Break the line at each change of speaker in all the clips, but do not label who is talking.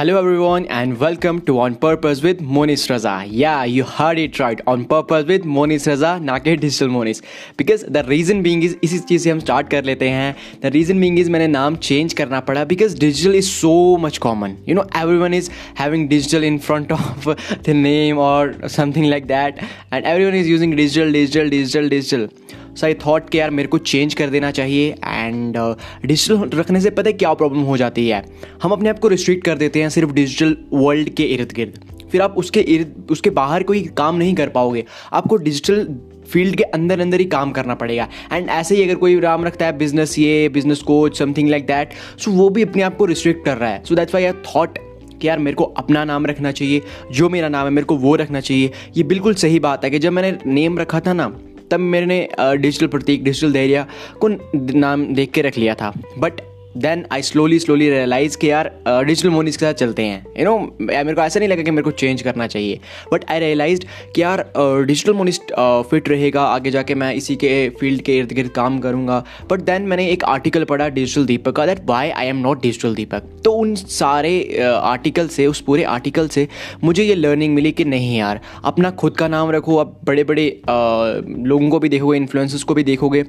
Hello everyone and welcome to On Purpose with Monis Raza. Yeah, you heard it right. On Purpose with Monis Raza, ना के digital Monis because the reason being is इसी चीज़ से हम start कर लेते हैं the reason being is मैंने नाम चेंज करना पड़ा because digital is so much common you know everyone is having digital in front of the name और something like that and everyone is using digital digital digital digital so I thought कि यार मेरे को change कर देना चाहिए and digital uh, रखने से पता है क्या प्रॉब्लम हो जाती है? हम अपने आप को रिस्ट्रिक्ट कर देते हैं सिर्फ़ डिजिटल वर्ल्ड के इर्द गिर्द। फिर आप उसके इर्द उसके बाहर कोई काम नहीं कर पाओगे। आपको डिजिटल फ़ील्ड के अंदर अंदर ही काम करना पड़ेगा। एंड ऐसे ही अगर कोई नाम रखता है बिज़नेस ये business coach something like that so वो भी अपने आप को रिस्ट्रिक्ट कर रहा है। So that's why I thought कि यार मेरे को अपना नाम रखना चाहिए जो मेरा नाम है मेरे को वो रखना चाहिए। ये बिल्कुल सही बात है कि जब मैंने नेम रखा था ना तब मैंने डिजिटल प्रतीक डिजिटल धैर्य को नाम देख के रख लिया था। But then I slowly slowly realise कि यार डिजिटल मोनिस के साथ चलते हैं। यू नो मेरे को ऐसा नहीं लगा कि मेरे को चेंज करना चाहिए। बट आई रियलाइज़ कि यार डिजिटल मोनिस्ट फिट रहेगा, आगे जाके मैं इसी के फ़ील्ड के इर्द गिर्द काम करूँगा। बट देन मैंने एक आर्टिकल पढ़ा डिजिटल दीपक का that why I am not digital Deepak. तो उन सारे आर्टिकल से, उस पूरे आर्टिकल से मुझे ये लर्निंग मिली कि नहीं यार, अपना खुद का नाम रखो। आप बड़े बड़े लोगों को भी देखोगे इन्फ्लुएंसर्स को भी देखोगे।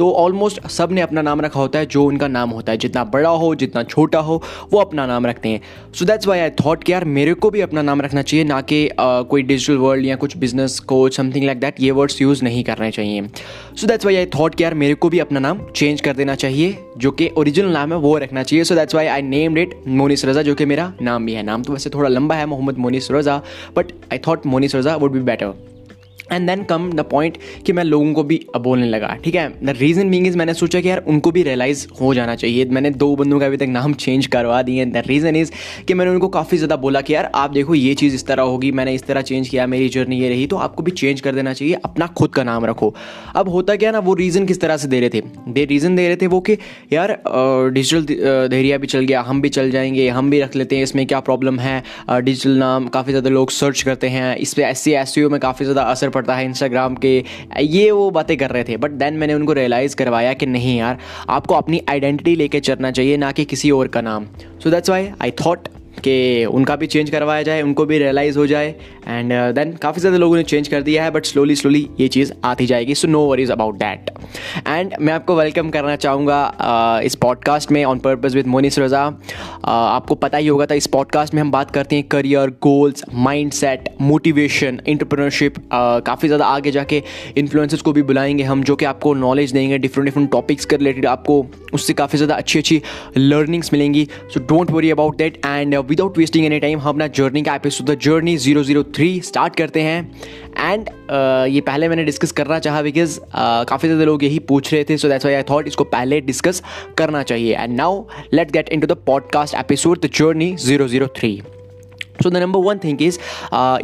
तो ऑलमोस्ट सबने अपना नाम रखा होता है, जो उनका नाम होता है। जितना बड़ा हो, जितना छोटा हो, वो अपना नाम रखते हैं। So that's why I thought कि यार, मेरे को भी अपना नाम रखना चाहिए, ना कि कोई डिजिटल वर्ल्ड या कुछ बिज़नेस को समथिंग लाइक दैट ये वर्ड्स यूज़ नहीं करने चाहिए। So that's why I thought कि यार, मेरे को भी अपना नाम चेंज कर देना चाहिए, जो कि ओरिजिनल नाम है, वो रखना चाहिए। So that's why I named it Monis Raza जो कि मेरा नाम भी है। नाम तो वैसे थोड़ा लंबा है, Mohammad Monis Raza but I thought Monis Raza would be better and then come the point कि मैं लोगों को भी बोलने लगा, ठीक है? द रीज़न बींग इज़ मैंने सोचा कि यार उनको भी रियलाइज़ हो जाना चाहिए। मैंने दो बंदों का अभी तक नाम चेंज करवा दिए द रीज़न इज़ कि मैंने उनको काफ़ी ज़्यादा बोला कि यार आप देखो ये चीज़ इस तरह होगी, मैंने इस तरह चेंज किया, मेरी जर्नी ये रही तो आपको भी चेंज कर देना चाहिए, अपना खुद का नाम रखो। अब होता क्या ना, वो रीज़न किस तरह से दे रहे थे? दे रीज़न दे रहे थे वो कि यार डिजिटल धैर्य भी चल गया, हम भी चल जाएँगे, हम भी रख लेते हैं, इसमें क्या प्रॉब्लम है? डिजिटल नाम, काफ़ी ज़्यादा लोग सर्च करते हैं, इस पर एस सी में काफ़ी ज़्यादा असर पड़ता है इंस्टाग्राम के। ये वो बातें कर रहे थे बट देन मैंने उनको रियलाइज़ करवाया कि नहीं यार, आपको अपनी आइडेंटिटी लेके चलना चाहिए, ना कि किसी और का नाम। So that's why I thought कि उनका भी चेंज करवाया जाए उनको भी रियलाइज़ हो जाए एंड देन काफ़ी ज़्यादा लोगों ने चेंज कर दिया है बट स्लोली स्लोली ये चीज़ आती जाएगी so no worries about that and मैं आपको वेलकम करना चाहूँगा uh, इस पॉडकास्ट में on purpose with Monis Raza आपको पता ही होगा था इस पॉडकास्ट में हम बात करते हैं career goals mindset motivation entrepreneurship काफ़ी ज़्यादा आगे जाके इन्फ्लुएंसर्स को भी बुलाएँगे हम जो कि आपको नॉलेज देंगे डिफरेंट डिफरेंट टॉपिक्स के रिलेटेड आपको उससे काफ़ी ज़्यादा अच्छी अच्छी लर्निंग्स मिलेंगी so don't worry about that and without wasting any time हम अपना जर्नी का episode the journey zero zero three start करते हैं. एंड uh, ये पहले मैंने डिस्कस करना चाहा बिकॉज़ uh, काफ़ी ज़्यादा लोग यही पूछ रहे थे so that's why I thought इसको पहले डिस्कस करना चाहिए. And now let get into the podcast episode the journey zero zero three so the number one thing is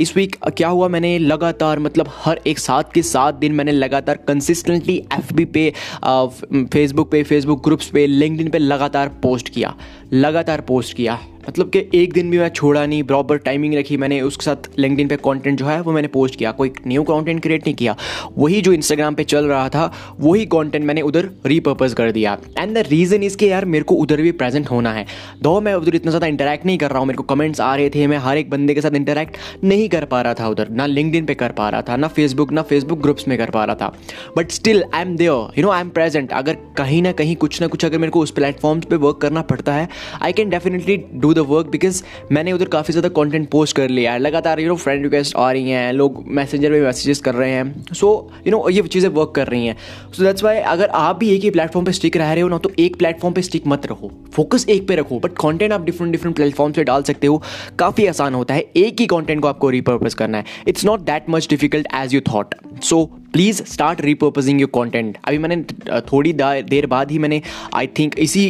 इस वीक क्या हुआ? मैंने लगातार मतलब हर एक साथ के सात दिन मैंने लगातार कंसिस्टेंटली एफ़ बी पे फेसबुक uh, पे फेसबुक ग्रुप्स पे लिंकडिन पे लगातार पोस्ट किया. लगातार पोस्ट किया. मतलब कि एक दिन भी मैं छोड़ा नहीं बराबर टाइमिंग रखी मैंने उसके साथ लिंकडिन पे कंटेंट जो है वो मैंने पोस्ट किया, कोई न्यू कंटेंट क्रिएट नहीं किया। वही जो इंस्टाग्राम पे चल रहा था, वही कंटेंट मैंने उधर रीपर्पज़ कर दिया। एंड द रीज़न इसके यार मेरे को उधर भी प्रेजेंट होना है। दो, मैं उधर इतना ज़्यादा इंटरेक्ट नहीं कर रहा हूँ, मेरे को कमेंट्स आ रहे थे, मैं हर एक बंदे के साथ इंटरेक्ट नहीं कर पा रहा था उधर, ना लिंकडिन पे कर पा रहा था, ना फेसबुक ना फेसबुक ग्रुप्स में कर पा रहा था। But still I am there you know I am present अगर कहीं ना कहीं कुछ ना कुछ अगर मेरे को उस प्लेटफॉर्म्स पे वर्क करना पड़ता है I can definitely do the work because मैंने उधर काफ़ी ज़्यादा कॉन्टेंट पोस्ट कर लिया है। लगातार यू नो फ्रेंड रिक्वेस्ट आ रही हैं, लोग मैसेंजर में मैसेजेस कर रहे हैं। सो यू नो ये चीज़ें वर्क कर रही हैं। सो दैट्स वाई अगर आप भी एक ही प्लेटफॉर्म पर स्टिक रह रहे हो ना तो एक प्लेटफॉर्म पर स्टिक मत रखो फोकस एक पे रखो बट कॉन्टेंट आप डिफरेंट डिफरेंट प्लेटफॉर्म से डाल सकते हो। काफ़ी आसान होता है। एक ही कॉन्टेंट को आपको रिपर्पज करना है। It's not that much difficult as you thought so please start repurposing your content अभी मैंने थोड़ी देर बाद ही मैंने आई थिंक इसी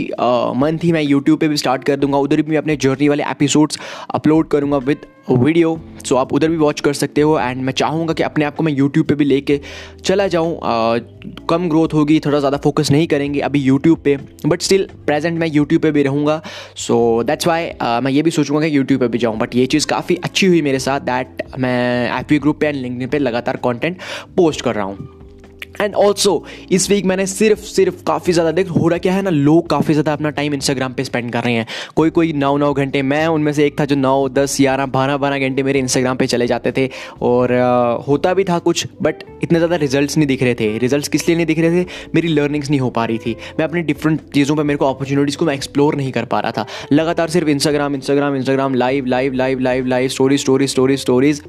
मंथ ही मैं यूट्यूब पर भी स्टार्ट कर दूँगा। उधर भी मैं अपने जर्नी वाले एपिसोड्स अपलोड करूँगा विद वीडियो सो आप उधर भी वॉच कर सकते हो एंड मैं चाहूँगा कि अपने आप को मैं यूट्यूब पे भी लेके चला जाऊँ। कम ग्रोथ होगी, थोड़ा ज़्यादा फोकस नहीं करेंगे अभी यूट्यूब पे बट स्टिल प्रेजेंट मैं यूट्यूब पे भी रहूँगा। सो दैट्स वाई मैं ये भी सोचूँगा कि यूट्यूब पे भी जाऊँ बट ये चीज़ काफ़ी अच्छी हुई मेरे साथ दैट मैं एफ़ ग्रुप पे एंड लिंक पे लगातार कॉन्टेंट पोस्ट कर रहा हूँ। एंड ऑल्सो इस वीक मैंने सिर्फ़ सिर्फ़ काफ़ी ज़्यादा देख हो रहा क्या है ना लोग काफ़ी ज़्यादा अपना टाइम इंस्टाग्राम पे स्पेंड कर रहे हैं। कोई कोई नौ नौ घंटे मैं उनमें से एक था जो नौ दस ग्यारह बारह बारह घंटे मेरे इंस्टाग्राम पे चले जाते थे। और uh, होता भी था कुछ बट इतने ज़्यादा रिजल्ट्स नहीं दिख रहे थे। रिज़ल्ट किस लिए नहीं दिख रहे थे? मेरी लर्निंग्स नहीं हो पा रही थी। मैं अपनी डिफरेंट चीज़ों पर मेरे को अपॉर्चुनिटीज़ को मैं एक्सप्लोर नहीं कर पा रहा था। लगातार सिर्फ़ Instagram Instagram Instagram live live live live live story story story stories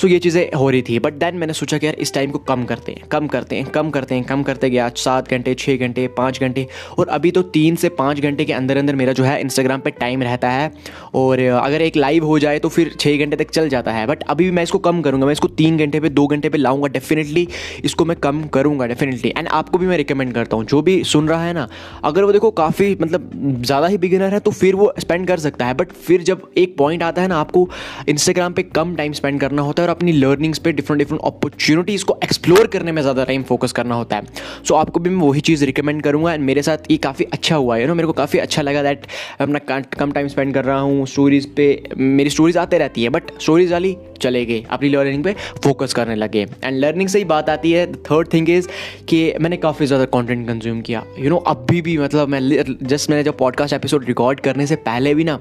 so ये चीज़ें हो रही थी बट देन मैंने सोचा कि यार इस टाइम को कम करते हैं कम करते हैं। कम करते हैं, कम करते गया सात घंटे छः घंटे, पाँच घंटे, और अभी तो तीन से पाँच घंटे के अंदर अंदर मेरा जो है इंस्टाग्राम पर टाइम रहता है, और अगर एक लाइव हो जाए तो फिर छः घंटे तक चल जाता है बट अभी भी मैं इसको कम करूँगा, मैं इसको तीन घंटे पर दो घंटे पर लाऊँगा डेफिनेटली इसको मैं कम करूँगा डेफिनेटली एंड आपको भी मैं रिकमेंड करता हूँ, जो भी सुन रहा है ना, अगर वो देखो काफ़ी मतलब ज़्यादा ही बिगिनर है तो फिर वो स्पेंड कर सकता है बट फिर जब एक पॉइंट आता है ना आपको इंस्टाग्राम पे कम टाइम स्पेंड करना होता है, और अपनी लर्निंग्स पे डिफरेंट डिफरेंट अपॉर्चुनिटीज़ को एक्सप्लोर करने में ज़्यादा टाइम फोकस करना होता है। सो so, आपको भी मैं वही चीज़ रिकमेंड करूँगा एंड मेरे साथ ये काफ़ी अच्छा हुआ है। ना मेरे को काफ़ी अच्छा लगा दैट अपना कम टाइम स्पेंड कर रहा हूँ स्टोरीज़ पे मेरी स्टोरीज आते रहती है बट स्टोरीज वाली चले गए अपनी लर्निंग पे फोकस करने लगे। एंड लर्निंग से ही बात आती है। थर्ड थिंग इज़ कि मैंने काफ़ी ज़्यादा कंटेंट कंज्यूम किया। यू you नो know, अभी भी मतलब मैं जस्ट मैंने जब पॉडकास्ट एपिसोड रिकॉर्ड करने से पहले भी ना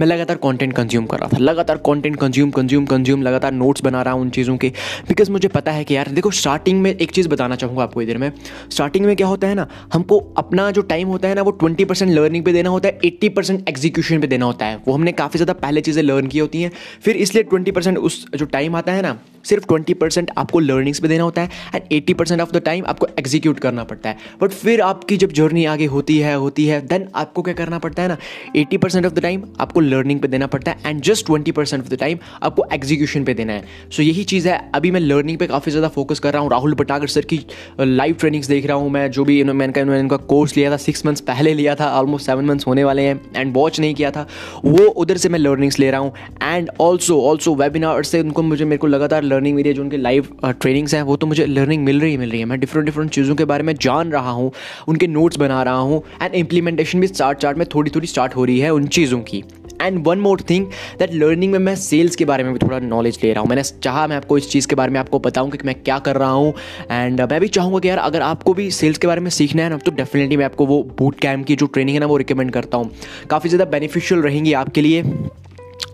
मैं लगातार कंटेंट कंज्यूम कर रहा था, लगातार कंटेंट कंज्यूम कंज्यूम कंज्यूम लगातार नोट्स बना रहा हूँ उन चीज़ों के। बिकॉज़ मुझे पता है कि यार, देखो स्टार्टिंग में एक चीज़ बताना चाहूँगा आपको इधर में। स्टार्टिंग में क्या होता है ना, हमको अपना जो टाइम होता है ना, वो ट्वेंटी परसेंट लर्निंग पे देना होता है एट्टी परसेंट एग्जीक्यूशन पे देना होता है। वो हमने काफ़ी ज़्यादा पहले चीज़ें लर्न की होती हैं। फिर इसलिए ट्वेंटी परसेंट उस जो टाइम आता है ना, सिर्फ़ ट्वेंटी परसेंट आपको लर्निंग्स पे देना होता है and eighty percent of the time आपको एग्जीक्यूट करना पड़ता है। बट फिर आपकी जब जर्नी आगे होती है होती है देन आपको क्या करना पड़ता है ना eighty percent of the time आपको लर्निंग पे देना पड़ता है and just twenty percent of the time आपको एग्जीक्यूशन पे देना है। सो so, यही चीज़ है अभी मैं लर्निंग पे काफ़ी ज़्यादा फोकस कर रहा हूँ। राहुल पटागर सर की लाइव ट्रेनिंग्स देख रहा हूँ मैं जो भी मैंने मैंने इनका कोर्स लिया था सिक्स मंथ्स पहले लिया था ऑलमोस्ट सेवन मंथ्स होने वाले हैं एंड वॉच नहीं किया था। वो उधर से मैं लर्निंग्स ले रहा हूँ एंड ऑल्सो ऑल्सो वेबिनार से उनको मुझे मेरे को लगातार लर्निंग मिली है जो उनके लाइव ट्रेनिंग्स हैं वो तो मुझे लर्निंग मिल रही मिल रही है। मैं डिफरेंट डिफरेंट चीज़ों के बारे में जान रहा हूँ उनके नोट्स बना रहा हूँ एंड इम्प्लीमेंटेशन भी स्टार्ट चार्ट में थोड़ी थोड़ी स्टार्ट हो रही है उन चीज़ों की। And one more thing that learning में मैं सेल्स के बारे में भी थोड़ा नॉलेज ले रहा हूँ। मैंने चाहा मैं आपको इस चीज़ के बारे में आपको बताऊँ कि मैं क्या कर रहा हूँ। एंड मैं भी चाहूँगा कि यार अगर आपको भी सेल्स के बारे में सीखना है ना तो डेफिनेटली मैं आपको वो बूट कैम्प की जो ट्रेनिंग है ना, वो रिकमेंड करता हूँ। काफ़ी ज़्यादा बेनिफिशियल रहेंगी आपके लिए।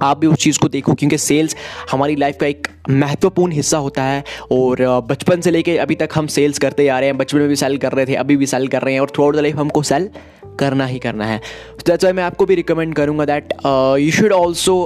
आप भी उस चीज़ को देखो, क्योंकि सेल्स हमारी लाइफ का एक महत्वपूर्ण हिस्सा होता है। और बचपन से लेके अभी तक हम सेल्स करते आ रहे हैं। बचपन में भी सेल कर रहे थे, अभी भी सेल कर रहे हैं। और थ्रू आउट द लाइफ हमको सेल करना ही करना है। दैट्स वाई मैं आपको भी रिकमेंड करूँगा that you should also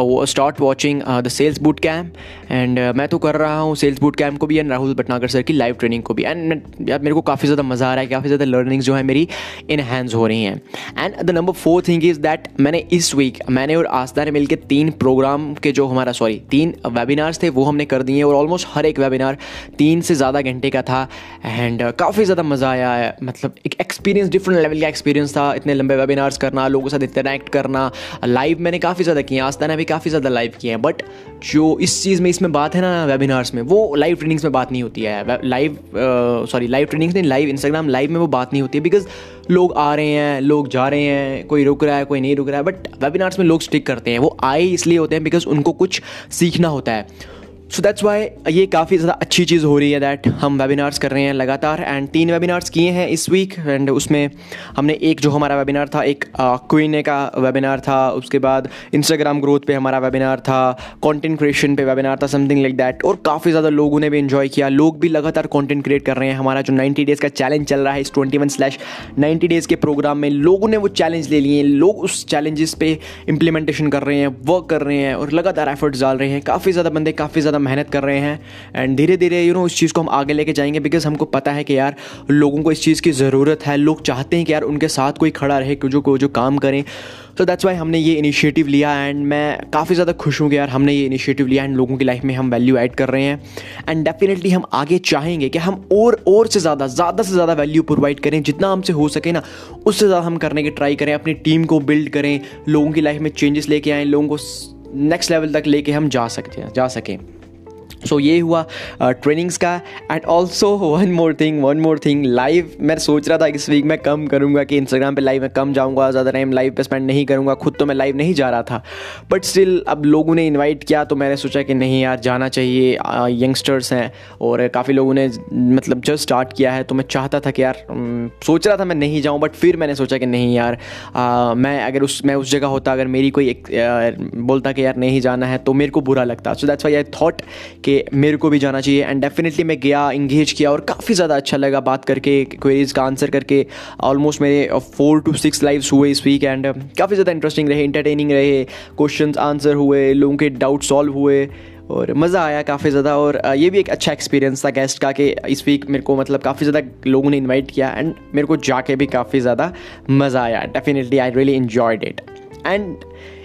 start watching the sales boot camp and मैं तो कर रहा हूँ सेल्स बूट कैम्प को भी एंड राहुल भटनागर सर की लाइव ट्रेनिंग को भी. एंड यार मेरे को काफ़ी ज़्यादा मज़ा आ रहा है काफ़ी ज़्यादा लर्निंग्स जो है मेरी इनहेंस हो रही हैं. And the number four thing is that मैंने इस वीक मैंने और आस्था ने मिलकर तीन प्रोग्राम के जो हमारा सॉरी तीन वेबिनार्स थे वो हमने कर दिए और ऑलमोस्ट हर एक वेबिनार तीन से ज़्यादा घंटे का था. एंड uh, काफ़ी ज़्यादा मज़ा आया है मतलब एक एक्सपीरियंस डिफरेंट लेवल का एक्सपीरियंस था. इतने लंबे वेबिनार्स करना लोगों के साथ इंटरेक्ट करना लाइव मैंने काफ़ी ज़्यादा किया आस्था ने भी काफ़ी ज़्यादा लाइव किए हैं बट जो इस चीज़ में, इसमें बात है ना वेबिनार्स में, वो लाइव ट्रेनिंग्स में बात नहीं होती है। लाइव सॉरी लाइव ट्रेनिंग्स नहीं लाइव इंस्टाग्राम लाइव में वो बात नहीं होती है बिकॉज़ लोग आ रहे हैं, लोग जा रहे हैं, कोई रुक रहा है, कोई नहीं रुक रहा है बट वेबिनार्स में लोग स्टिक करते हैं। वो आए इसलिए होते हैं बिकॉज़ उनको कुछ सीखना होता है। सो दैट्स वाई ये काफ़ी ज़्यादा अच्छी चीज़ हो रही है दैट हम वेबिनार्स कर रहे हैं लगातार एंड तीन वेबिनार्स किए हैं इस वीक एंड उसमें हमने एक जो हमारा वेबिनार था, एक क्वीने का वेबिनार था, उसके बाद इंस्टाग्राम ग्रोथ पे हमारा वेबिनार था कंटेंट क्रिएशन पे वेबिनार था समथिंग लाइक दैट और काफ़ी ज़्यादा लोगों ने भी इन्जॉय किया। लोग भी लगातार कॉन्टेंट क्रिएट कर रहे हैं। हमारा जो नाइन्टी डेज़ का चैलेंज चल रहा है इस twenty one slash ninety days के प्रोग्राम में, लोगों ने वो चैलेंज ले लिए लोग उस चैलेंजेस पे इम्प्लीमेंटेशन कर रहे हैं वर्क कर रहे हैं और लगातार एफर्ट्स डाल रहे हैं। काफ़ी ज़्यादा बंदे, काफ़ी ज़्यादा मेहनत कर रहे हैं एंड धीरे धीरे यू नो इस चीज़ को हम आगे लेके जाएँगे बिकॉज़ हमको पता है कि यार लोगों को इस चीज़ की ज़रूरत है, लोग चाहते हैं कि यार उनके साथ कोई खड़ा रहे जो को जो काम करें। तो दैट्स वाई हमने ये इनिशिएटिव लिया एंड मैं काफ़ी ज़्यादा खुश हूँ कि यार हमने ये इनिशिएटिव लिया एंड लोगों की लाइफ में हम वैल्यू ऐड कर रहे हैं। एंड डेफिनेटली हम आगे चाहेंगे कि हम और और से ज़्यादा ज़्यादा से ज़्यादा वैल्यू प्रोवाइड करें, जितना हमसे हो सके ना, उससे ज़्यादा हम करने की ट्राई करें, अपनी टीम को बिल्ड करें, लोगों की लाइफ में चेंजेस लेके आएँ, लोगों को नेक्स्ट लेवल तक लेके हम जा सकते हैं जा सकें। सो so, ये हुआ ट्रेनिंग्स uh, का। And also one more thing one more thing live मैं सोच रहा था इस वीक मैं कम करूँगा कि इंस्टाग्राम पे लाइव में कम जाऊँगा ज़्यादा टाइम लाइव पे स्पेंड नहीं करूँगा खुद तो मैं लाइव नहीं जा रहा था। बट स्टिल अब लोगों ने इनवाइट किया तो मैंने सोचा कि नहीं यार जाना चाहिए यंगस्टर्स हैं और काफ़ी लोगों ने मतलब जस्ट स्टार्ट किया है तो मैं चाहता था कि यार सोच रहा था मैं नहीं जाऊँ बट फिर मैंने सोचा कि नहीं यार आ, मैं अगर उस मैं उस जगह होता अगर मेरी कोई एक बोलता कि यार नहीं जाना है तो मेरे को बुरा लगता। So that's why I thought कि मेरे को भी जाना चाहिए। एंड डेफिनेटली मैं गया इंगेज किया और काफ़ी ज़्यादा अच्छा लगा बात करके क्वेरीज का आंसर करके। ऑलमोस्ट मेरे फोर टू सिक्स लाइव्स हुए इस वीक एंड काफ़ी ज़्यादा इंटरेस्टिंग रहे इंटरटेनिंग रहे। क्वेश्चन आंसर हुए, लोगों के डाउट सॉल्व हुए और मज़ा आया काफ़ी ज़्यादा। और ये भी एक अच्छा एक्सपीरियंस था गेस्ट का कि इस वीक मेरे को मतलब काफ़ी ज़्यादा लोगों ने इनवाइट किया एंड मेरे को जाके भी काफ़ी ज़्यादा मज़ा आया। Definitely I really enjoyed it and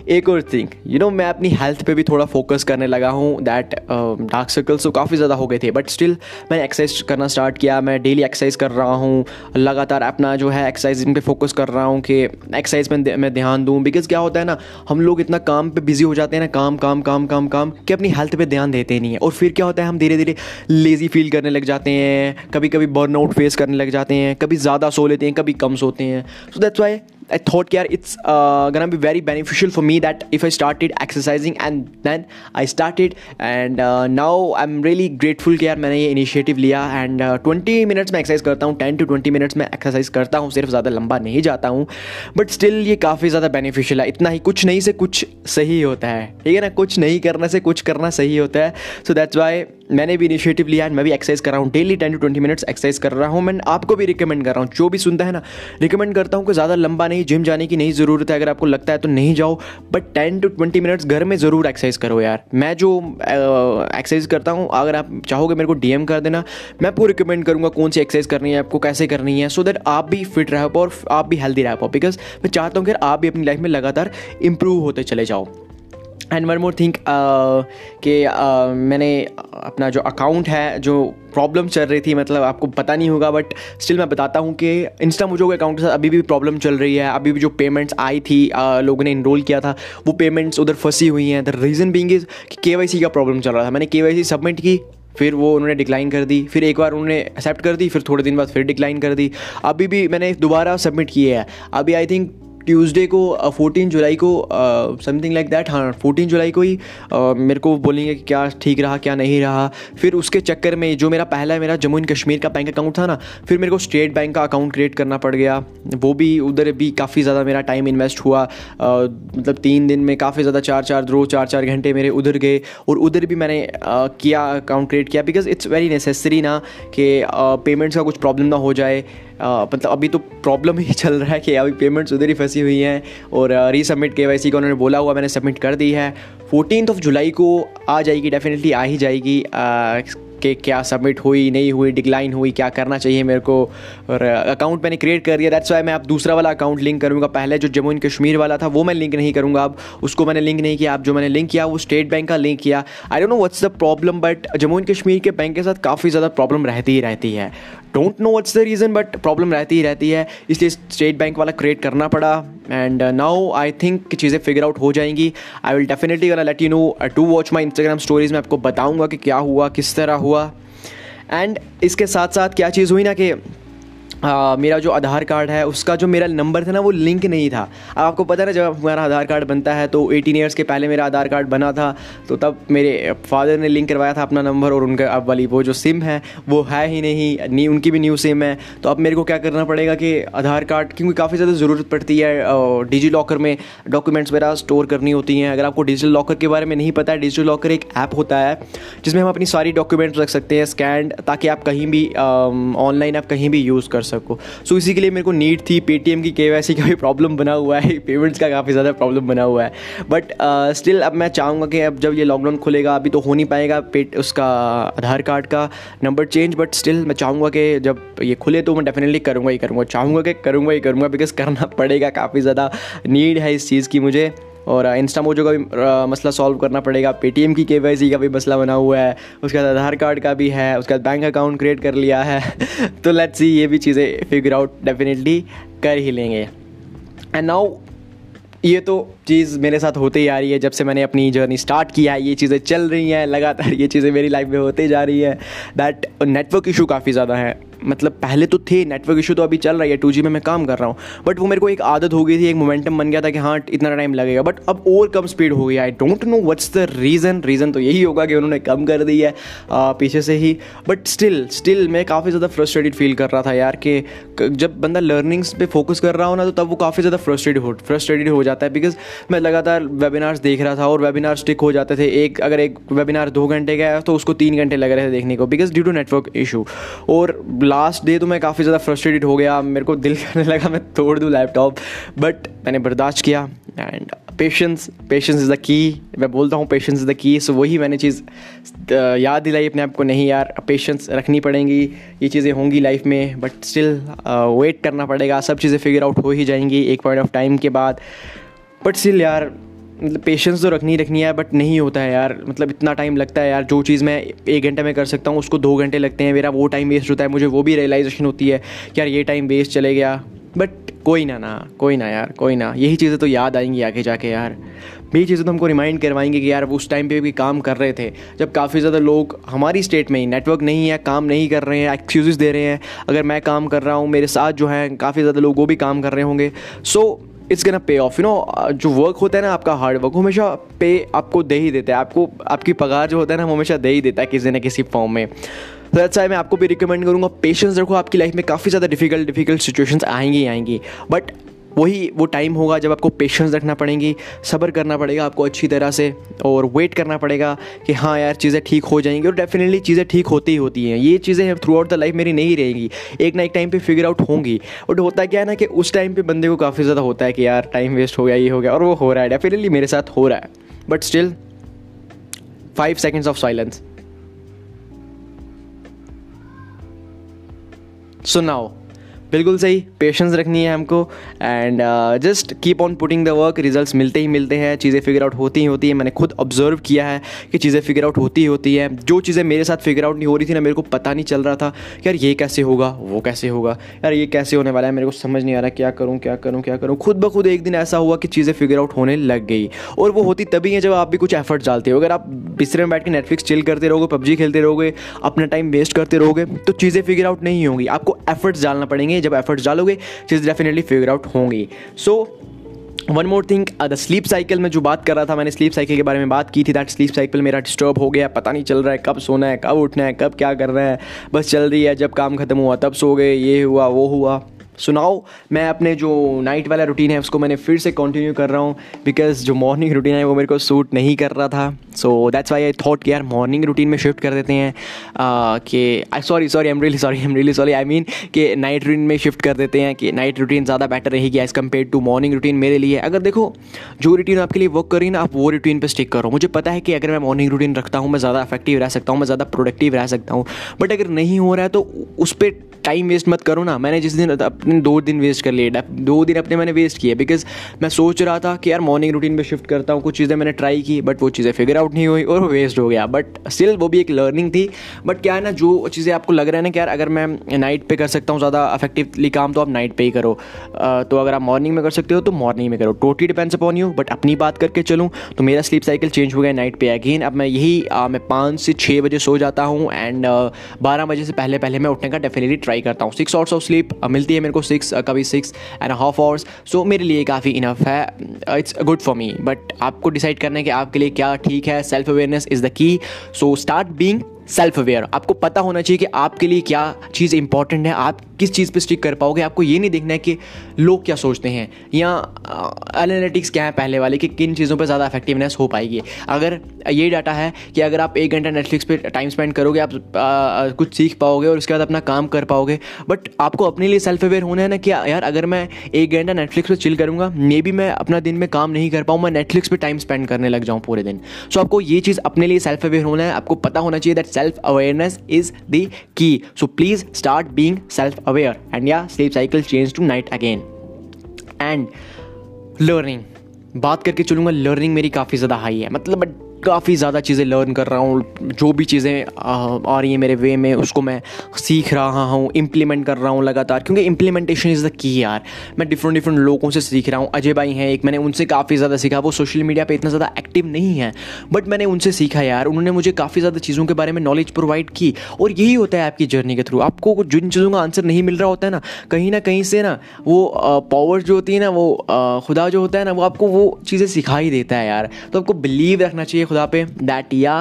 एक और थिंग यू नो मैं अपनी हेल्थ पे भी थोड़ा फोकस करने लगा हूँ दैट डार्क सर्कल्स तो काफ़ी ज़्यादा हो गए थे बट स्टिल मैंने एक्सरसाइज करना स्टार्ट किया, मैं डेली एक्सरसाइज कर रहा हूँ, लगातार अपना जो है एक्सरसाइजिंग पे फोकस कर रहा हूँ कि एक्सरसाइज में मैं ध्यान दूँ बिकॉज़ क्या होता है ना, हम लोग इतना काम पर बिज़ी हो जाते हैं ना, काम काम काम काम काम, कि अपनी हेल्थ पर ध्यान देते नहीं है, और फिर क्या होता है, हम धीरे धीरे लेज़ी फील करने लग जाते हैं कभी कभी बर्नआउट फेस करने लग जाते हैं, कभी ज़्यादा सो लेते हैं, कभी कम सोते हैं so that's why I thought, yeah, it's uh, gonna be very beneficial for me that if I started exercising and then I started and uh, now I'm really grateful कि मैंने ये इनिशिएटिव लिया एंड ट्वेंटी मिनट्स में exercise करता हूँ ten to twenty minutes में exercise करता हूँ सिर्फ़ ज़्यादा लंबा नहीं जाता हूँ बट स्टिल ये काफ़ी ज़्यादा बेनिफिशियल है। इतना ही कुछ नहीं से कुछ सही होता है ठीक है ना? कुछ नहीं करने से कुछ करना सही होता है। सो दैट्स वाई मैंने भी इनिशिएटिव लिया एंड मैं भी एक्सरसाइज कर रहा हूँ। Daily ten to twenty minutes exercise कर रहा हूँ। मैं आपको भी रिकमेंड कर रहा हूँ। जो भी सुनता है ना रिकमेंड करता हूँ कि ज़्यादा लंबा नहीं जिम जाने की नहीं ज़रूरत है। अगर आपको लगता है तो नहीं जाओ। But ten to twenty minutes घर में ज़रूर एक्सरसाइज करो यार। मैं जो एक्सरसाइज करता हूँ, अगर आप चाहोगे मेरे को डीएम कर देना, मैं आपको रिकमेंड करूँगा कौन सी एक्सरसाइज करनी है, आपको कैसे करनी है सो दैट आप भी फिट रह पाओ और आप भी हेल्दी रह पाओ। बिकॉज़ मैं चाहता हूँ कि आप भी अपनी लाइफ में लगातार इंप्रूव होते चले जाओ। एंड वन मोर थिंक कि uh, मैंने अपना जो अकाउंट है जो प्रॉब्लम चल रही थी मतलब आपको पता नहीं होगा बट स्टिल मैं बताता हूँ कि इंस्टा मुझो के अकाउंट के साथ अभी भी प्रॉब्लम चल रही है। अभी भी जो पेमेंट्स आई थी uh, लोगों ने इनरोल किया था वो पेमेंट्स उधर फंसी हुई हैं। द रीज़न बींग इज़ कि के वाई सी का प्रॉब्लम चल रहा था। मैंने के वाई सी सबमिट की फिर वो उन्होंने डिक्लाइन कर दी। फिर एक बार उन्होंने एक्सेप्ट कर दी फिर थोड़े दिन बाद फिर डिक्लाइन कर दी। अभी भी मैंने दोबारा सबमिट किए है। अभी आई थिंक ट्यूसडे को फोर्टीन जुलाई को समथिंग लाइक दैट हाँ फोर्टीन जुलाई को ही मेरे को बोलेंगे कि क्या ठीक रहा, क्या नहीं रहा। फिर उसके चक्कर में जो मेरा पहला मेरा जम्मू एंड कश्मीर का बैंक अकाउंट था ना, फिर मेरे को स्टेट बैंक का अकाउंट क्रिएट करना पड़ गया। वो भी, उधर भी काफ़ी ज़्यादा मेरा टाइम इन्वेस्ट हुआ। मतलब तीन दिन में काफ़ी ज़्यादा चार चार, दो, चार चार घंटे मेरे उधर गए और उधर भी मैंने किया अकाउंट क्रिएट किया। बिकॉज़ इट्स वेरी नेसेसरी ना कि पेमेंट्स का कुछ प्रॉब्लम ना हो जाए। मतलब अभी तो प्रॉब्लम ही चल रहा है कि अभी पेमेंट्स उधर ही फंसी हुई हैं और रीसबमिट के वाई सी का उन्होंने बोला हुआ, मैंने सबमिट कर दी है। फोर्टीन ऑफ़ जुलाई को आ जाएगी डेफिनेटली आ ही जाएगी। कि क्या सबमिट हुई, नहीं हुई डिक्लाइन हुई, क्या करना चाहिए मेरे को? और अकाउंट मैंने क्रिएट कर दिया दैट्स वाई मैं अब दूसरा वाला अकाउंट लिंक करूँगा। पहले जो जम्मू एंड कश्मीर वाला था, वो मैं लिंक नहीं करूँगा अब। उसको मैंने लिंक नहीं किया, अब जो मैंने लिंक किया, वो स्टेट बैंक का लिंक किया। I don't know what's the problem but Jammu and Kashmir के बैंक के साथ काफ़ी ज़्यादा प्रॉब्लम रहती ही रहती है। Don't know what's the reason but problem रहती ही रहती है। इसलिए स्टेट बैंक वाला क्रिएट करना पड़ा। एंड नाउ आई थिंक चीज़ें फिगर आउट हो जाएँगी। I will definitely let you know to watch my Instagram stories में आपको बताऊँगा कि क्या हुआ, किस तरह हुआ। एंड इसके साथ साथ क्या चीज़ हुई ना कि आ, मेरा जो आधार कार्ड है उसका जो मेरा नंबर था ना वो लिंक नहीं था। अब आपको पता ना जब हमारा आधार कार्ड बनता है तो एटीन ईयर्स के पहले मेरा आधार कार्ड बना था तो तब मेरे फादर ने लिंक करवाया था अपना नंबर और उनका अब वाली वो जो सिम है वो है ही नहीं नी उनकी भी न्यू सिम है। तो अब मेरे को क्या करना पड़ेगा कि आधार कार्ड क्योंकि काफ़ी ज़्यादा ज़रूरत पड़ती है डिजी लॉकर में डॉक्यूमेंट्स वगैरह स्टोर करनी होती हैं। अगर आपको डिजिटल लॉकर के बारे में नहीं पता है डिजिटल लॉकर एक ऐप होता है जिसमें हम अपनी सारी डॉक्यूमेंट्स रख सकते हैं स्कैंड ताकि आप कहीं भी ऑनलाइन आप कहीं भी यूज़ कर सको। सो so, इसी के लिए मेरे को नीड थी पेटीएम की के का भी प्रॉब्लम बना हुआ है। पेमेंट्स का काफ़ी ज़्यादा प्रॉब्लम बना हुआ है। बट स्टिल uh, अब मैं चाहूँगा कि अब जब ये लॉकडाउन खुलेगा अभी तो हो नहीं पाएगा पेट उसका आधार कार्ड का नंबर चेंज बट स्टिल मैं चाहूँगा कि जब ये खुले तो मैं डेफिनेटली करूँगा ही करूँगा। चाहूँगा कि करूँगा ही करूँगा बिकॉज़ करना पड़ेगा। काफ़ी ज़्यादा नीड है इस चीज़ की मुझे। और इंस्टा मोजो का भी मसला सॉल्व करना पड़ेगा। पेटीएम की के का भी मसला बना हुआ है। उसके बाद आधार कार्ड का भी है। उसके बाद बैंक अकाउंट क्रिएट कर लिया है। तो लेट्स सी ये भी चीज़ें फिगर आउट डेफिनेटली कर ही लेंगे। एंड नाउ ये तो चीज़ मेरे साथ होते ही आ रही है। जब से मैंने अपनी जर्नी स्टार्ट किया है, ये चीज़ें चल रही हैं। लगातार ये चीज़ें मेरी लाइफ में होते जा रही है। दैट नेटवर्क इशू काफ़ी ज़्यादा है। मतलब पहले तो थे नेटवर्क इशू तो अभी चल रही है टू में मैं काम कर रहा हूँ। बट वो मेरे को एक आदत हो गई थी एक मोमेंटम बन गया था कि हाँ इतना टाइम लगेगा। बट अब और कम स्पीड हो गया I don't know what's the reason reason तो यही होगा कि उन्होंने कम कर दी है आ, पीछे से ही। बट स्टिल स्टिल मैं काफ़ी ज़्यादा फ्रस्ट्रेटेड फील कर रहा था यार कि जब बंदा लर्निंग्स पे फोकस कर रहा हो ना तो तब वो काफ़ी ज़्यादा फ्रस्ट्रेटेड हो फ्रस्ट्रेटेड हो जाता है। बिकॉज़ मैं लगातार वेबिनार्स देख रहा था और वेबिनार स्टिक हो जाते थे। एक अगर एक वेबिनार दो घंटे का है तो उसको तीन घंटे लग रहे थे देखने को। Because due to network issue और लास्ट डे तो मैं काफ़ी ज़्यादा फ्रस्ट्रेटेड हो गया। मेरे को दिल करने लगा, मैं तोड़ दूँ लैपटॉप बट मैंने बर्दाश्त किया। And patience patience is the key मैं बोलता हूँ पेशेंस इज़ द की सो वही मैंने चीज़ याद दिलाई अपने आप को, नहीं यार पेशेंस रखनी पड़ेंगी। ये चीज़ें होंगी लाइफ में। बट स्टिल वेट करना पड़ेगा। सब चीज़ें फिगर आउट हो ही जाएँगी एक पॉइंट ऑफ़ टाइम के बाद। बट स्टिल यार मतलब पेशेंस तो रखनी रखनी है बट नहीं होता है यार। मतलब इतना टाइम लगता है यार जो चीज़ मैं एक घंटे में कर सकता हूँ उसको दो घंटे लगते हैं। मेरा वो टाइम वेस्ट होता है मुझे वो भी रियलाइजेशन होती है कि यार ये टाइम वेस्ट चले गया। बट कोई ना ना कोई ना यार कोई ना। यही चीज़ें तो याद आएँगी आगे जाके यार। यही चीज़ें तो हमको रिमाइंड करवाएँगे कि यार उस टाइम पे भी काम कर रहे थे। जब काफ़ी ज़्यादा लोग हमारी स्टेट में ही नेटवर्क नहीं है काम नहीं कर रहे हैं एक्सक्यूज़ दे रहे हैं। अगर मैं काम कर रहा हूँ मेरे साथ जो है काफ़ी ज़्यादा लोग वो भी काम कर रहे होंगे। So so, it's gonna pay off you know जो वर्क होता है ना, आपका हार्ड वर्क हमेशा पे आपको दे ही देता है। आपको, आपकी पगार जो होता है ना हमेशा दे ही देता है किसी ना किसी फॉर्म में। तो अच्छा मैं आपको भी रिकमेंड करूँगा पेशेंस रखो, आपकी लाइफ में काफ़ी ज़्यादा डिफ़िकल्ट डिफ़िकल्ट सिचुएशंस आएँगी आएँगी। बट वही, वो टाइम होगा जब आपको पेशेंस रखना पड़ेंगी, सब्र करना पड़ेगा आपको अच्छी तरह से, और वेट करना पड़ेगा कि हाँ यार, चीज़ें ठीक हो जाएँगी, और डेफिनेटली चीज़ें ठीक होती ही होती हैं। ये चीज़ें थ्रू आउट द लाइफ मेरी नहीं रहेंगी। एक ना एक टाइम पर फिगर आउट होंगी। बट होता क्या है ना कि उस टाइम पर बंदे को काफ़ी ज़्यादा होता है कि यार टाइम वेस्ट हो गया, ये हो गया, और वो हो रहा है डेफिनेटली मेरे साथ हो रहा है। But still five seconds of silence सुनाओ बिल्कुल सही पेशेंस रखनी है हमको and just keep on putting the work results मिलते ही मिलते हैं, चीज़ें फिगर आउट होती ही होती हैं, मैंने खुद ऑब्ज़र्व किया है कि चीज़ें फिगर आउट होती ही होती है, जो चीज़ें मेरे साथ फिगर आउट नहीं हो रही थी ना, मेरे को पता नहीं चल रहा था यार ये कैसे होगा, वो कैसे होगा, यार ये कैसे होने वाला है, मेरे को समझ नहीं आ रहा क्या करूँ क्या करूँ क्या करूँ। खुद ब खुद एक दिन ऐसा हुआ कि चीज़ें फिगर आउट होने लग गई और वो होती तभी है जब आप भी कुछ एफर्ट डालते हो। अगर आप बिस्तरे में बैठ के नेटफ्लिक्स चिल करते रहोगे, पबजी खेलते रहोगे, अपना टाइम वेस्ट करते रहोगे तो चीज़ें फिगर आउट नहीं होंगी। आपको एफर्ट्स डालना पड़ेंगे जब एफर्ट्स डालोगे, चीज़ डेफिनेटली फिगर आउट होंगी। So one more thing the sleep cycle में जो बात कर रहा था, मैंने स्लीप साइकिल के बारे में बात की थी दैट स्लीप साइकिल मेरा डिस्टर्ब हो गया, पता नहीं चल रहा है कब सोना है, कब उठना है, कब क्या कर रहा है, बस चल रही है, जब काम ख़त्म हुआ, तब सो गए, ये हुआ, वो हुआ। सुनाओ, मैं अपने जो नाइट वाला रूटीन है, उसको मैंने फिर से कंटिन्यू कर रहा हूँ बिकॉज़ जो मॉर्निंग रूटीन है, वो मेरे को सूट नहीं कर रहा था। So that's why I thought कि यार मॉर्निंग रूटीन में शिफ्ट कर देते हैं कि I sorry sorry am really sorry am really sorry I mean कि नाइट रूटीन में शिफ्ट कर देते हैं, कि नाइट रूटीन ज़्यादा बेटर रहेगी as compare to morning routine मेरे लिए। अगर देखो, जो रूटीन आपके लिए वर्क करी ना, आप वो रूटीन पर स्टिक करो। मुझे पता है कि अगर मैं मॉर्निंग रूटीन रखता हूँ, मैं ज़्यादा इफ़ेक्टिव रह सकता हूँ, मैं ज़्यादा प्रोडक्टिव रह सकता हूँ। बट अगर नहीं हो रहा है तो उस पर टाइम वेस्ट मत करो ना। मैंने जिस दिन अपने दो दिन वेस्ट कर लिए दो दिन अपने मैंने वेस्ट किए बिकॉज़ मैं सोच रहा था कि यार मॉर्निंग रूटीन में शिफ्ट करता हूँ, कुछ चीज़ें मैंने ट्राई की बट वो चीज़ें फिगर आउट नहीं हुई और वो वेस्ट हो गया। बट स्टिल वो भी एक लर्निंग थी। बट क्या है ना, जो चीज़ें आपको लग रहा है ना कि यार अगर मैं नाइट पे कर सकता हूँ ज़्यादा अफेक्टिवली काम तो आप नाइट पे ही करो। तो अगर आप मॉर्निंग में कर सकते हो तो मॉर्निंग में करो। Totally depends upon you but अपनी बात करके चलूँ तो मेरा स्लीप साइकिल चेंज हो गया नाइट पे अगेन अब मैं यही मैं पाँच से छः बजे सो जाता हूँ एंड बारह बजे से पहले पहले मैं उठने का डेफिनेटली ट्राई करता हूँ। सिक्स आवर्स ऑफ़ स्लीप मिलती है मेरे को सिक्स कभी six and half hours so मेरे लिए काफ़ी इनफ है. It's good for me but आपको डिसाइड करना है कि आपके लिए क्या ठीक है. Self awareness is the key so start being self aware आपको पता होना चाहिए कि आपके लिए क्या चीज़ इंपॉर्टेंट है. आप किस चीज़ पे स्टिक कर पाओगे. आपको ये नहीं देखना है कि लोग क्या सोचते हैं? या एनालिटिक्स क्या है पहले वाले कि किन चीज़ों पर ज़्यादा इफेक्टिवनेस हो पाएगी? अगर ये डाटा है कि अगर आप एक घंटा नेटफ्लिक्स पे टाइम स्पेंड करोगे, आप कुछ सीख पाओगे और उसके बाद अपना काम कर पाओगे बट आपको अपने लिए सेल्फ अवेयर होना है ना कि यार, अगर मैं एक घंटा नेटफ्लिक्स पर चिल करूँगा मे बी मैं अपना दिन में काम नहीं कर पाऊँ, मैं नेटफ्लिक्स पर टाइम स्पेंड करने लग जाऊँ पूरे दिन। सो आपको ये चीज़ अपने लिए सेल्फ अवेयर होना है, आपको पता होना चाहिए that self awareness is the key so please start being self aware and या sleep cycle change to night again. And learning बात करके चलूँगा लर्निंग मेरी काफ़ी ज़्यादा हाई है। मतलब काफ़ी ज़्यादा चीज़ें लर्न कर रहा हूँ। जो भी चीज़ें, आ रही हैं मेरे वे में, उसको मैं सीख रहा हूँ इम्प्लीमेंट कर रहा हूँ लगातार। क्योंकि इम्प्लीमेंटेशन इज़ द की यार। मैं डिफरेंट डिफरेंट लोगों से सीख रहा हूँ। अजय भाई हैं एक, मैंने उनसे काफ़ी ज़्यादा सीखा। वो सोशल मीडिया पर इतना ज़्यादा एक्टिव नहीं है। बट मैंने उनसे सीखा यार। उन्होंने मुझे काफ़ी ज़्यादा चीज़ों के बारे में नॉलेज प्रोवाइड की। और यही होता है आपकी जर्नी के थ्रू आपको जिन चीज़ों का आंसर नहीं मिल रहा होता है ना, कहीं ना कहीं से ना, वो पावर जो होती है ना, वो खुदा जो होता है ना, वो आपको वो चीज़ें सिखा ही देता है यार। तो आपको बिलीव रखना चाहिए खुदा पे दैट या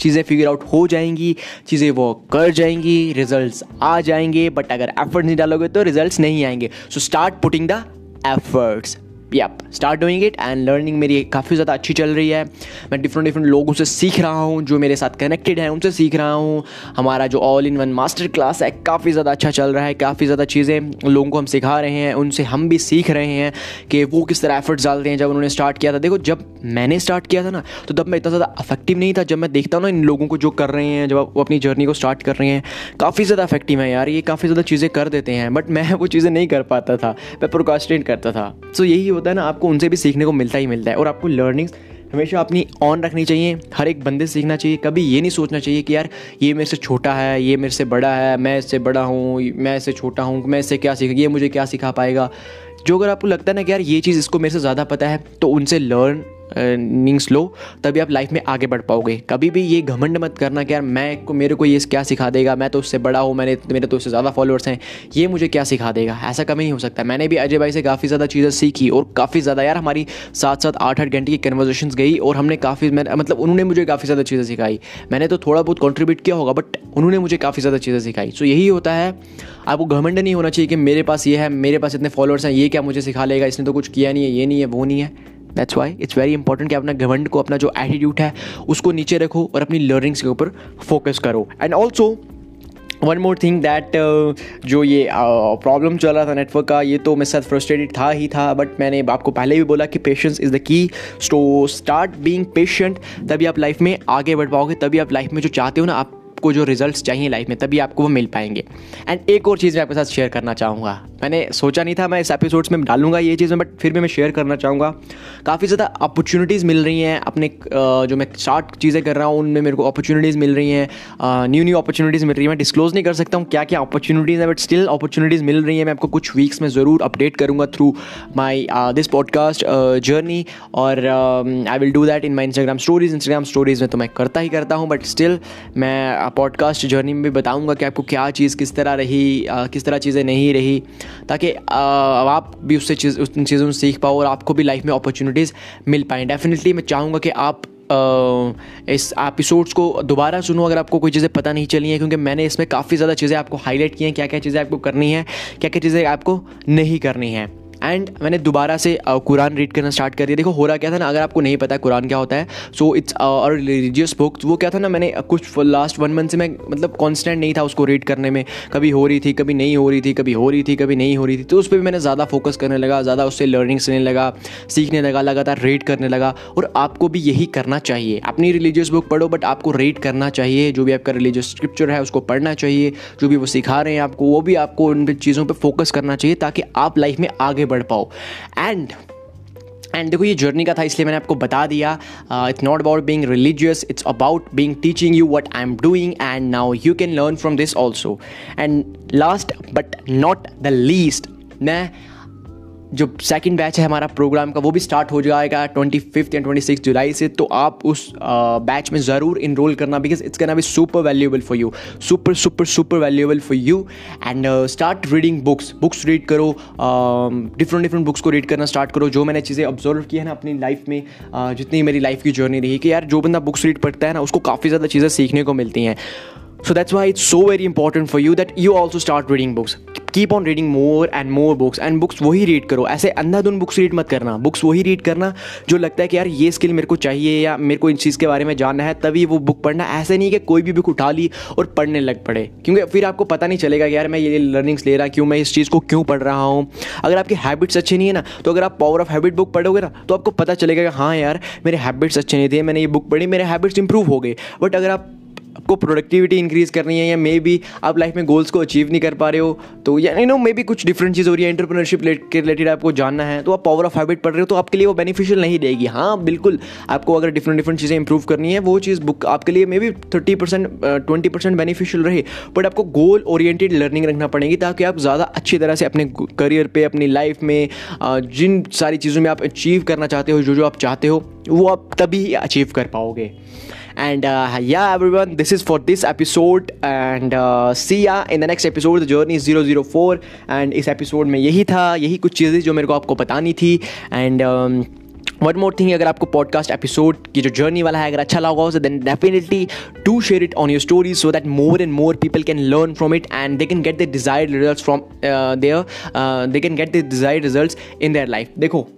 चीज़ें फिगर आउट हो जाएँगी, चीज़ें वो कर जाएँगी रिजल्ट्स आ जाएँगे बट अगर एफर्ट नहीं डालोगे तो रिजल्ट्स नहीं आएँगे. So start putting the efforts yep start doing it and learning मेरी काफ़ी ज़्यादा अच्छी चल रही है। मैं डिफरेंट डिफरेंट लोगों से सीख रहा हूँ, जो मेरे साथ कनेक्टेड हैं, उनसे सीख रहा हूँ। हमारा जो all in one master class है, काफ़ी ज़्यादा अच्छा चल रहा है। काफ़ी ज़्यादा चीज़ें लोगों को हम सिखा रहे हैं, उनसे हम भी सीख रहे हैं कि वो किस तरह एफर्ट्स डालते हैं। जब उन्होंने स्टार्ट किया था, देखो जब मैंने स्टार्ट किया था ना तो तब मैं इतना ज़्यादा अफेक्टिव नहीं था। जब मैं देखता हूँ ना इन लोगों को जो कर रहे हैं, जब वो अपनी जर्नी को स्टार्ट कर रहे हैं, काफ़ी ज़्यादा अफेक्टिव है यार। ये काफ़ी ज़्यादा चीज़ें कर देते हैं बट मैं वो चीज़ें नहीं कर पाता था। मैं प्रोकास्टेट करता था। सो यही होता है ना, आपको उनसे भी सीखने को मिलता ही मिलता है और आपको लर्निंग्स हमेशा अपनी ऑन रखनी चाहिए। हर एक बंदे से सीखना चाहिए। कभी ये नहीं सोचना चाहिए कि यार, ये मेरे से छोटा है, ये मेरे से बड़ा है, मैं इससे बड़ा हूँ, मैं इससे छोटा हूँ, मैं इससे क्या सीख, ये मुझे क्या सिखा पाएगा? जो अगर आपको लगता है ना कि यार, ये चीज़ इसको मेरे से ज़्यादा पता है तो उनसे लर्न मीन्स लो तभी आप लाइफ में आगे बढ़ पाओगे। कभी भी ये घमंड मत करना कि यार मैं को, मेरे को ये क्या सिखा देगा, मैं तो उससे बड़ा हूँ, मैंने मेरे तो उससे ज़्यादा फॉलोअर्स हैं, ये मुझे क्या सिखा देगा? ऐसा कभी नहीं हो सकता। मैंने भी अजय भाई से काफ़ी ज़्यादा चीज़ें सीखी और काफ़ी ज़्यादा, यार हमारी सात सात आठ आठ घंटे की कन्वर्जेशन गई और हमने काफ़ी मतलब उन्होंने मुझे काफ़ी ज़्यादा चीज़ें सिखाई। मैंने तो थोड़ा बहुत कॉन्ट्रीब्यूट किया होगा बट उन्होंने मुझे काफ़ी ज़्यादा चीज़ें सिखाई। सो यही होता है। आपको घमंड नहीं होना चाहिए कि मेरे पास ये है, मेरे पास इतने फॉलोअर्स हैं, ये क्या मुझे सिखा लेगा? इसने तो कुछ किया नहीं है, ये नहीं है, वो नहीं है। That's why it's very important कि अपना घमंड को अपना जो एटीट्यूड है उसको नीचे रखो और अपनी लर्निंग्स के ऊपर फोकस करो। And also one more thing that जो ये प्रॉब्लम uh, चल रहा था नेटवर्क का ये तो मेरे साथ फ्रस्ट्रेटेड था ही था बट मैंने आपको पहले भी बोला कि patience is the key so start being patient तभी आप लाइफ में आगे बढ़ पाओगे तभी आप लाइफ में जो चाहते हो ना आप आपको जो रिजल्ट्स चाहिए लाइफ में तभी आपको वो मिल पाएँगे। एंड एक और चीज़ मैं आपके साथ शेयर करना चाहूँगा। मैंने सोचा नहीं था मैं इस एपिसोड्स में डालूँगा ये चीज़ में बट फिर भी मैं शेयर करना चाहूँगा। काफ़ी ज़्यादा अपॉर्चुनिटीज़ मिल रही हैं। अपने जो मैं स्टार्ट चीज़ें कर रहा हूँ, उनमें मेरे को अपॉर्चुनिटीज़ मिल रही हैं। न्यू न्यू अपॉर्चुनिटीज़ मिल रही हैं। मैं डिस्क्लोज नहीं कर सकता हूँ क्या क्या अपॉर्चुनिटीज़ हैं बट स्टिल अपॉर्चुनिटीज़ मिल रही हैं। मैं आपको कुछ वीक्स में ज़रूर अपडेट करूँगा through my this podcast journey और I will do that in my Instagram stories Instagram stories में तो मैं करता ही करता हूँ बट स्टिल मैं पॉडकास्ट जर्नी में भी बताऊँगा कि आपको क्या चीज़ किस तरह रही किस तरह चीज़ें नहीं रही। ताकि आप भी उससे चीज़ उन चीज़ों से सीख पाओ और आपको भी लाइफ में अपॉर्चुनिटीज़ मिल पाए। डेफिनेटली मैं चाहूँगा कि आप इस एपिसोड्स को दोबारा सुनो। अगर आपको कोई चीज़ें पता नहीं चली हैं, क्योंकि मैंने इसमें काफ़ी ज़्यादा चीज़ें आपको हाईलाइट की हैं। क्या क्या चीज़ें आपको करनी है क्या क्या चीज़ें आपको नहीं करनी है। एंड मैंने दोबारा से कुरान रीड करना स्टार्ट कर दिया। देखो, हो रहा क्या था ना, अगर आपको नहीं पता कुरान क्या होता है सो इट्स और रिलीजियस बुक वो क्या था ना, मैंने कुछ लास्ट वन मंथ से मैं मतलब कॉन्स्टेंट नहीं था उसको रीड करने में। कभी हो रही थी, कभी नहीं हो रही थी, कभी हो रही थी, कभी नहीं हो रही थी। तो उस पर भी मैंने ज़्यादा फोकस करने लगा, ज़्यादा उससे लर्निंग लेने लगा, सीखने लगा, लगातार रीड करने लगा। और आपको भी यही करना चाहिए। अपनी रिलीजियस बुक पढ़ो बट आपको रीड करना चाहिए। जो भी आपका रिलीजियस स्क्रिप्चर है, उसको पढ़ना चाहिए। जो भी वो सिखा रहे हैं आपको, वो भी आपको उन चीज़ों पर फोकस करना चाहिए, ताकि आप लाइफ में आगे बढ़ पाओ। एंड एंड देखो ये जर्नी का था, इसलिए मैंने आपको बता दिया it's not about being religious it's about being teaching you what I am doing and now you can learn from this also and last but not the least मैं जो सेकंड बैच है हमारा प्रोग्राम का, वो भी start हो जाएगा twenty fifth या ट्वेंटी सिक्स जुलाई से तो आप उस बैच में ज़रूर इनरोल करना because it's can be super valuable for you super super super valuable for you and start reading books books read करो डिफरेंट डिफरेंट बुक्स को रीड करना स्टार्ट करो. जो मैंने चीज़ें ऑब्ज़र्व की है ना अपनी लाइफ में जितनी मेरी लाइफ की जर्नी रही कि यार जो बंदा बुक्स रीड पढ़ता है ना, उसको काफ़ी ज़्यादा चीज़ें सीखने को मिलती हैं। So that's why it's so very important for you that you also start reading books keep on reading more and more books and books वही रीड करो। ऐसे अंधाधुन बुक्स रीड मत करना। बुक्स वही रीड करना जो लगता है कि यार ये स्किल मेरे को चाहिए या मेरे को इन चीज़ के बारे में जानना है, तभी वो बुक पढ़ना। ऐसे नहीं कि कोई भी बुक उठा ली और पढ़ने लग पड़े। क्योंकि फिर आपको पता नहीं चलेगा कि यार मैं ये लर्निंग्स ले रहा, क्यों मैं इस चीज़ को क्यों पढ़ रहा हूँ। अगर आपकी हैबिट्स अच्छी नहीं है ना तो अगर आप पावर ऑफ़ हैबिट बुक पढ़ोगे ना तो आपको पता चलेगा कि हाँ यार, मेरे हैबिट्स अच्छे नहीं थे, मैंने ये बुक पढ़ी, मेरे हैबिट्स इंप्रूव हो गए। बट अगर आप आपको प्रोडक्टिविटी इंक्रीज करनी है या मे बी आप लाइफ में गोल्स को अचीव नहीं कर पा रहे हो तो या यू नो मे बी कुछ डिफरेंट चीज़ हो रही है एंटरप्रेनरशिप के रिलेटेड आपको जानना है तो आप पावर ऑफ़ हैबिट पढ़ रहे हो तो आपके लिए वो बेनिफिशियल नहीं देगी हाँ बिल्कुल, आपको अगर डिफरेंट डिफरेंट चीज़ें इंप्रूव करनी है, वो चीज़ बुक आपके लिए maybe thirty percent twenty percent beneficial रहे बट आपको गोल ओरिएंटेड लर्निंग रखना पड़ेगी, ताकि आप ज़्यादा अच्छी तरह से अपने करियर पे, अपनी लाइफ में जिन सारी चीज़ों में आप अचीव करना चाहते हो, जो जो आप चाहते हो, वो आप तभी अचीव कर पाओगे। And uh, yeah everyone this is for this episode. And uh, see ya in the next episode. The journey is 004 and इस एपिसोड में यही था यही कुछ चीज़ें जो मेरे को आपको बतानी थी. एंड वन मोर थिंग अगर आपको पॉडकास्ट एपिसोड की जो जर्नी वाला है अगर अच्छा लगा हो then definitely to share it on your stories so that more and more people can learn from it and they can get the desired result from there they can get the desired result in their life देखो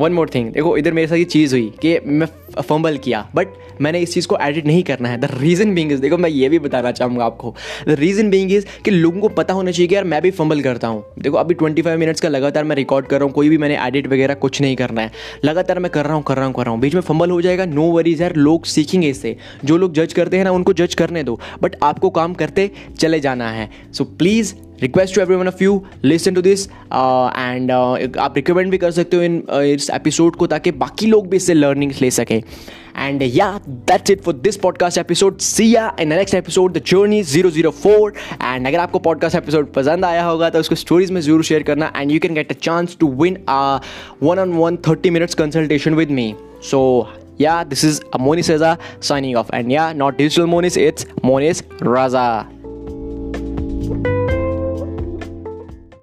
one more thing देखो, इधर मेरे साथ ये चीज़ हुई कि मैं fumble किया बट मैंने इस चीज़ को एडिट नहीं करना है। द रीज़न बिंग इज़ देखो, मैं ये भी बताना चाहूँगा आपको। द रीज़न बिंग इज़ कि लोगों को पता होना चाहिए कि यार, मैं भी फंबल करता हूँ। देखो, अभी ट्वेंटी फाइव मिनट्स का लगातार मैं रिकॉर्ड कर रहा हूँ, कोई भी मैंने एडिट वगैरह कुछ नहीं करना है। लगातार मैं कर रहा हूँ, कर रहा हूँ, कर रहा हूँ। बीच में फंबल हो जाएगा नो वरीज यार, लोग सीखेंगे इससे। जो लोग जज करते हैं ना, उनको जज करने दो। बट आपको काम करते चले जाना है। So please request to every one of you listen to this and आप रिकमेंड भी कर सकते हो इन uh, इस एपिसोड को ताकि बाकी लोग भी इससे लर्निंग ले सकें and yeah that's it for this podcast episode see ya in next episode the journey zero zero four and अगर आपको पॉडकास्ट एपिसोड पसंद आया होगा तो उसको स्टोरीज में ज़रूर शेयर करना and you can get a chance to win a one on one thirty minutes consultation with me so yeah, this is Monis Raza signing off. And yeah, not digital Monis, it's Monis Raza.